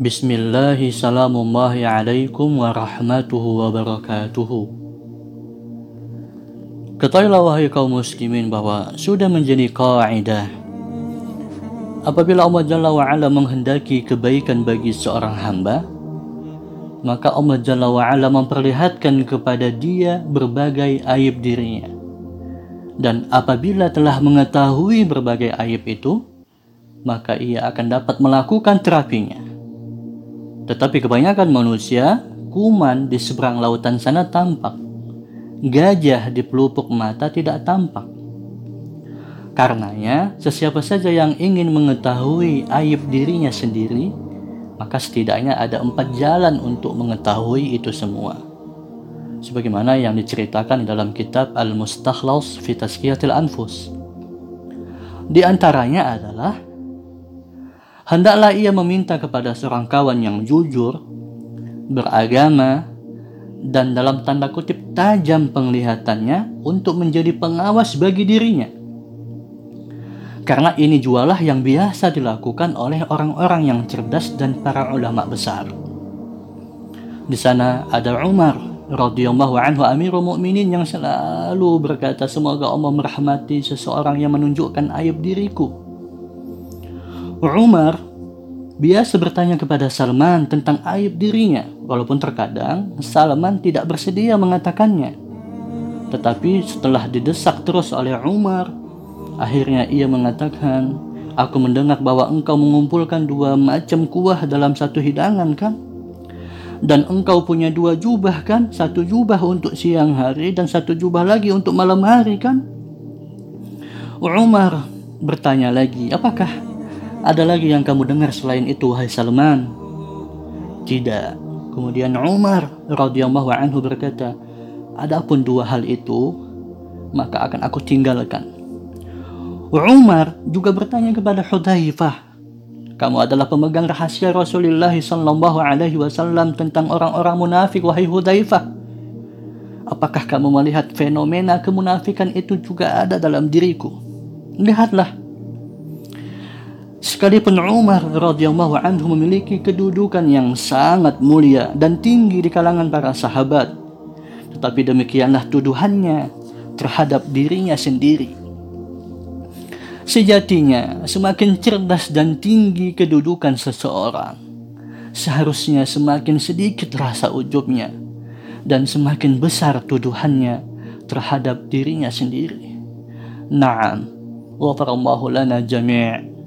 Bismillahi salamullahi alaikum warahmatuhu wabarakatuhu Ketahuilah wahai kaum muslimin bahwa sudah menjadi kaidah Apabila Allah Jalla wa'ala menghendaki kebaikan bagi seorang hamba Maka Allah Jalla wa'ala memperlihatkan kepada dia berbagai aib dirinya. Dan apabila telah mengetahui berbagai aib itu Maka ia akan dapat melakukan terapinya tetapi kebanyakan manusia, kuman di seberang lautan sana tampak. Gajah di pelupuk mata tidak tampak. Karenanya, sesiapa saja yang ingin mengetahui aib dirinya sendiri, maka setidaknya ada empat jalan untuk mengetahui itu semua. Sebagaimana yang diceritakan dalam kitab Al-Mustakhlas fi Tazkiyatil Anfus. Di antaranya adalah hendaklah ia meminta kepada seorang kawan yang jujur, beragama, dan dalam tanda kutip tajam penglihatannya untuk menjadi pengawas bagi dirinya. Karena ini jualah yang biasa dilakukan oleh orang-orang yang cerdas dan para ulama besar. Di sana ada Umar radhiyallahu anhu Amirul Mukminin yang selalu berkata semoga Allah merahmati seseorang yang menunjukkan aib diriku Umar biasa bertanya kepada Salman tentang aib dirinya, walaupun terkadang Salman tidak bersedia mengatakannya. Tetapi setelah didesak terus oleh Umar, akhirnya ia mengatakan, Aku mendengar bahwa engkau mengumpulkan dua macam kuah dalam satu hidangan kan? Dan engkau punya dua jubah kan? Satu jubah untuk siang hari dan satu jubah lagi untuk malam hari kan? Umar bertanya lagi, apakah ada lagi yang kamu dengar selain itu, hai Salman? Tidak. Kemudian Umar radhiyallahu anhu berkata, Adapun dua hal itu, maka akan aku tinggalkan. Umar juga bertanya kepada Hudzaifah, kamu adalah pemegang rahasia Rasulullah sallallahu alaihi wasallam tentang orang-orang munafik wahai Hudzaifah. Apakah kamu melihat fenomena kemunafikan itu juga ada dalam diriku? Lihatlah, Sekalipun Umar radhiyallahu anhu memiliki kedudukan yang sangat mulia dan tinggi di kalangan para sahabat, tetapi demikianlah tuduhannya terhadap dirinya sendiri. Sejatinya, semakin cerdas dan tinggi kedudukan seseorang, seharusnya semakin sedikit rasa ujubnya dan semakin besar tuduhannya terhadap dirinya sendiri. Naam, ghafarallahu lana jami'